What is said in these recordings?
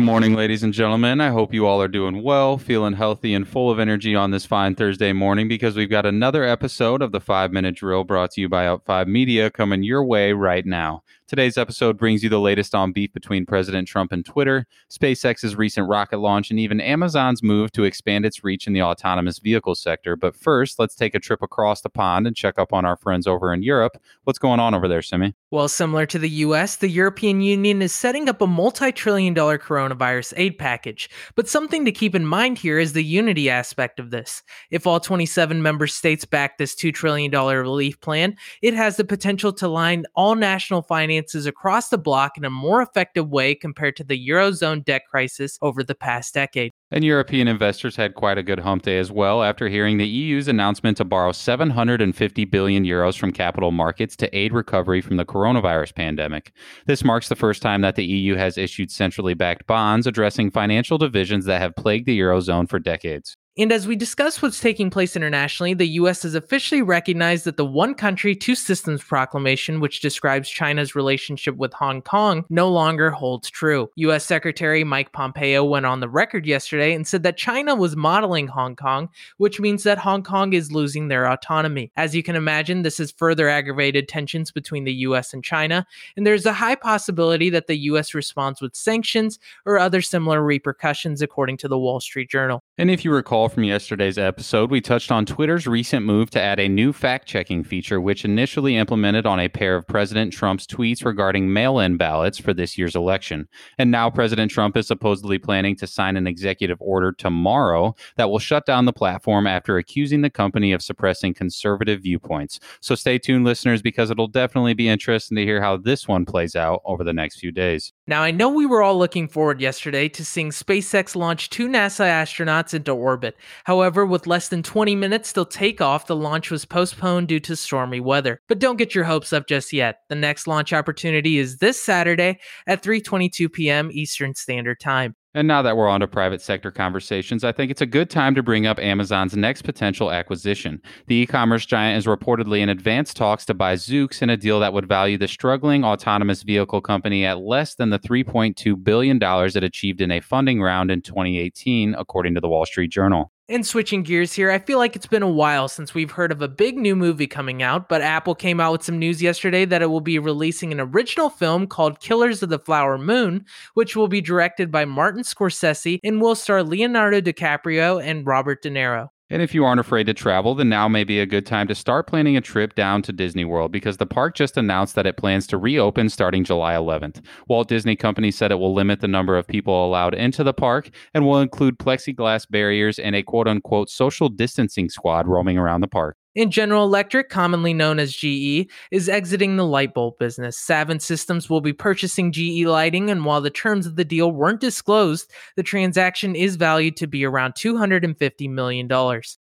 morning, ladies and gentlemen. I hope you all are doing well, feeling healthy, and full of energy on this fine Thursday morning because we've got another episode of the Five Minute Drill brought to you by Out5 Media coming your way right now. Today's episode brings you the latest on beef between President Trump and Twitter, SpaceX's recent rocket launch, and even Amazon's move to expand its reach in the autonomous vehicle sector. But first, let's take a trip across the pond and check up on our friends over in Europe. What's going on over there, Simi? Well, similar to the US, the European Union is setting up a multi trillion dollar coronavirus aid package. But something to keep in mind here is the unity aspect of this. If all 27 member states back this $2 trillion relief plan, it has the potential to line all national finances finances across the bloc in a more effective way compared to the Eurozone debt crisis over the past decade. And European investors had quite a good hump day as well after hearing the EU's announcement to borrow 750 billion euros from capital markets to aid recovery from the coronavirus pandemic. This marks the first time that the EU has issued centrally backed bonds addressing financial divisions that have plagued the Eurozone for decades. And as we discuss what's taking place internationally, the US has officially recognized that the One Country, Two Systems proclamation, which describes China's relationship with Hong Kong, no longer holds true. US Secretary Mike Pompeo went on the record yesterday and said that China was modeling Hong Kong, which means that Hong Kong is losing their autonomy. As you can imagine, this has further aggravated tensions between the US and China, and there's a high possibility that the US responds with sanctions or other similar repercussions, according to the Wall Street Journal. And if you recall from yesterday's episode, we touched on Twitter's recent move to add a new fact checking feature, which initially implemented on a pair of President Trump's tweets regarding mail in ballots for this year's election. And now President Trump is supposedly planning to sign an executive order tomorrow that will shut down the platform after accusing the company of suppressing conservative viewpoints. So stay tuned, listeners, because it'll definitely be interesting to hear how this one plays out over the next few days. Now, I know we were all looking forward yesterday to seeing SpaceX launch two NASA astronauts into orbit. However, with less than 20 minutes till takeoff, the launch was postponed due to stormy weather. But don't get your hopes up just yet. The next launch opportunity is this Saturday at 3:22 p.m. Eastern Standard Time. And now that we're on to private sector conversations, I think it's a good time to bring up Amazon's next potential acquisition. The e commerce giant is reportedly in advanced talks to buy Zoox in a deal that would value the struggling autonomous vehicle company at less than the $3.2 billion it achieved in a funding round in 2018, according to the Wall Street Journal. And switching gears here, I feel like it's been a while since we've heard of a big new movie coming out, but Apple came out with some news yesterday that it will be releasing an original film called Killers of the Flower Moon, which will be directed by Martin Scorsese and will star Leonardo DiCaprio and Robert De Niro. And if you aren't afraid to travel, then now may be a good time to start planning a trip down to Disney World because the park just announced that it plans to reopen starting July 11th. Walt Disney Company said it will limit the number of people allowed into the park and will include plexiglass barriers and a quote unquote social distancing squad roaming around the park. In General Electric, commonly known as GE, is exiting the light bulb business. Savant Systems will be purchasing GE lighting, and while the terms of the deal weren't disclosed, the transaction is valued to be around $250 million.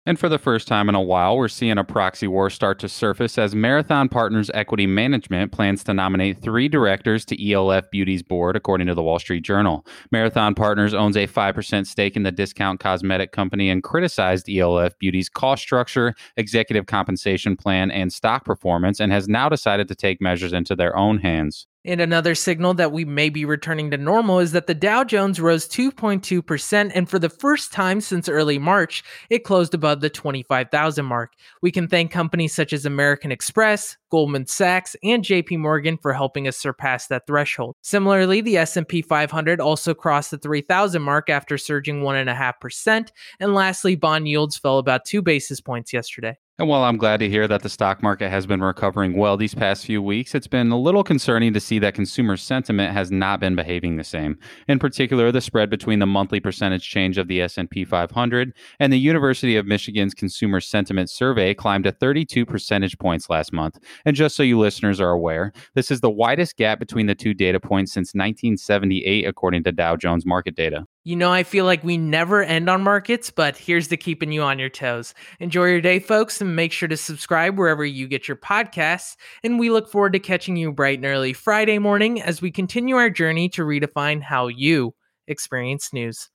And for the first time in a while, we're seeing a proxy war start to surface as Marathon Partners Equity Management plans to nominate three directors to ELF Beauty's board, according to the Wall Street Journal. Marathon Partners owns a 5% stake in the discount cosmetic company and criticized ELF Beauty's cost structure, executive compensation plan, and stock performance, and has now decided to take measures into their own hands. And another signal that we may be returning to normal is that the Dow Jones rose 2.2%, and for the first time since early March, it closed above the 25,000 mark. We can thank companies such as American Express, Goldman Sachs, and JP Morgan for helping us surpass that threshold. Similarly, the S&P 500 also crossed the 3,000 mark after surging 1.5%, and lastly, bond yields fell about 2 basis points yesterday. And while I'm glad to hear that the stock market has been recovering well these past few weeks, it's been a little concerning to see that consumer sentiment has not been behaving the same. In particular, the spread between the monthly percentage change of the S&P 500 and the University of Michigan's consumer sentiment survey climbed to 32 percentage points last month. And just so you listeners are aware, this is the widest gap between the two data points since 1978 according to Dow Jones market data. You know, I feel like we never end on markets, but here's the keeping you on your toes. Enjoy your day, folks, and make sure to subscribe wherever you get your podcasts. And we look forward to catching you bright and early Friday morning as we continue our journey to redefine how you experience news.